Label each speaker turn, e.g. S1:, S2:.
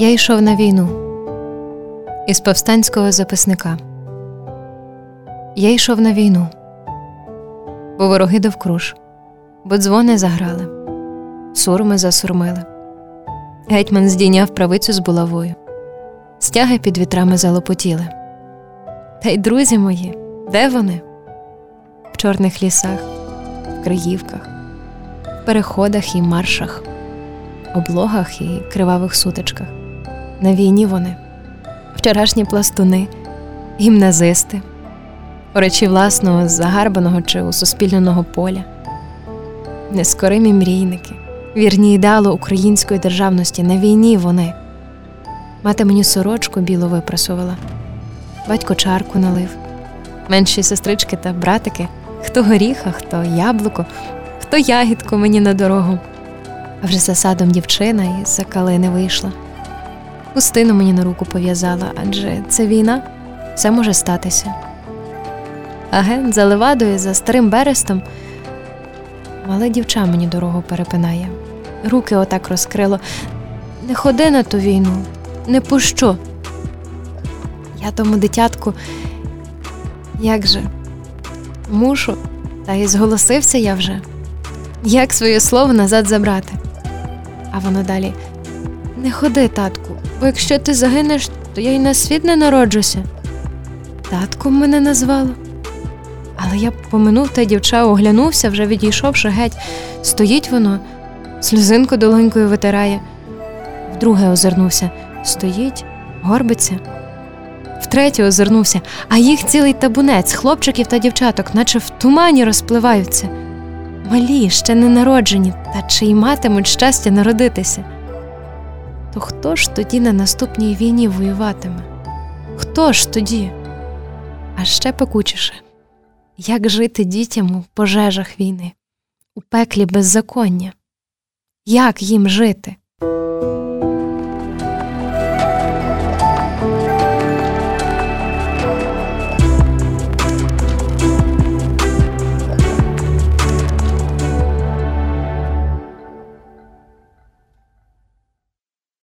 S1: Я йшов на війну із повстанського записника. Я йшов на війну, бо вороги довкруж, бо дзвони заграли, сурми засурмили. Гетьман здійняв правицю з булавою, стяги під вітрами залопотіли. Та й друзі мої, де вони? В чорних лісах, в Криївках, в переходах і маршах, облогах і кривавих сутичках. На війні вони, вчорашні пластуни, гімназисти, оречі власного загарбаного чи усуспільненого поля, нескоримі мрійники, вірні ідеалу української державності на війні вони. Мати мені сорочку білу випрасувала, батько чарку налив, менші сестрички та братики, хто горіха, хто яблуко, хто ягідку мені на дорогу. А вже за садом дівчина і за калини вийшла. Хустину мені на руку пов'язала, адже це війна, все може статися. Агент за левадою, за старим берестом, мале дівча мені дорогу перепинає. Руки отак розкрило. Не ходи на ту війну, не пущу. Я тому дитятку, як же, мушу, та й зголосився я вже, як своє слово назад забрати. А воно далі не ходи, татку, бо якщо ти загинеш, то я й на світ не народжуся. Татком мене назвало. Але я поминув та дівча, оглянувся, вже відійшовши геть. Стоїть воно, сльозинку долонькою витирає. Вдруге озирнувся стоїть, горбиться. Втретє озирнувся, а їх цілий табунець, хлопчиків та дівчаток, наче в тумані розпливаються. Малі, ще не народжені, та чи й матимуть щастя народитися. То хто ж тоді на наступній війні воюватиме? Хто ж тоді? А ще пекучіше як жити дітям у пожежах війни, у пеклі беззаконня? Як їм жити?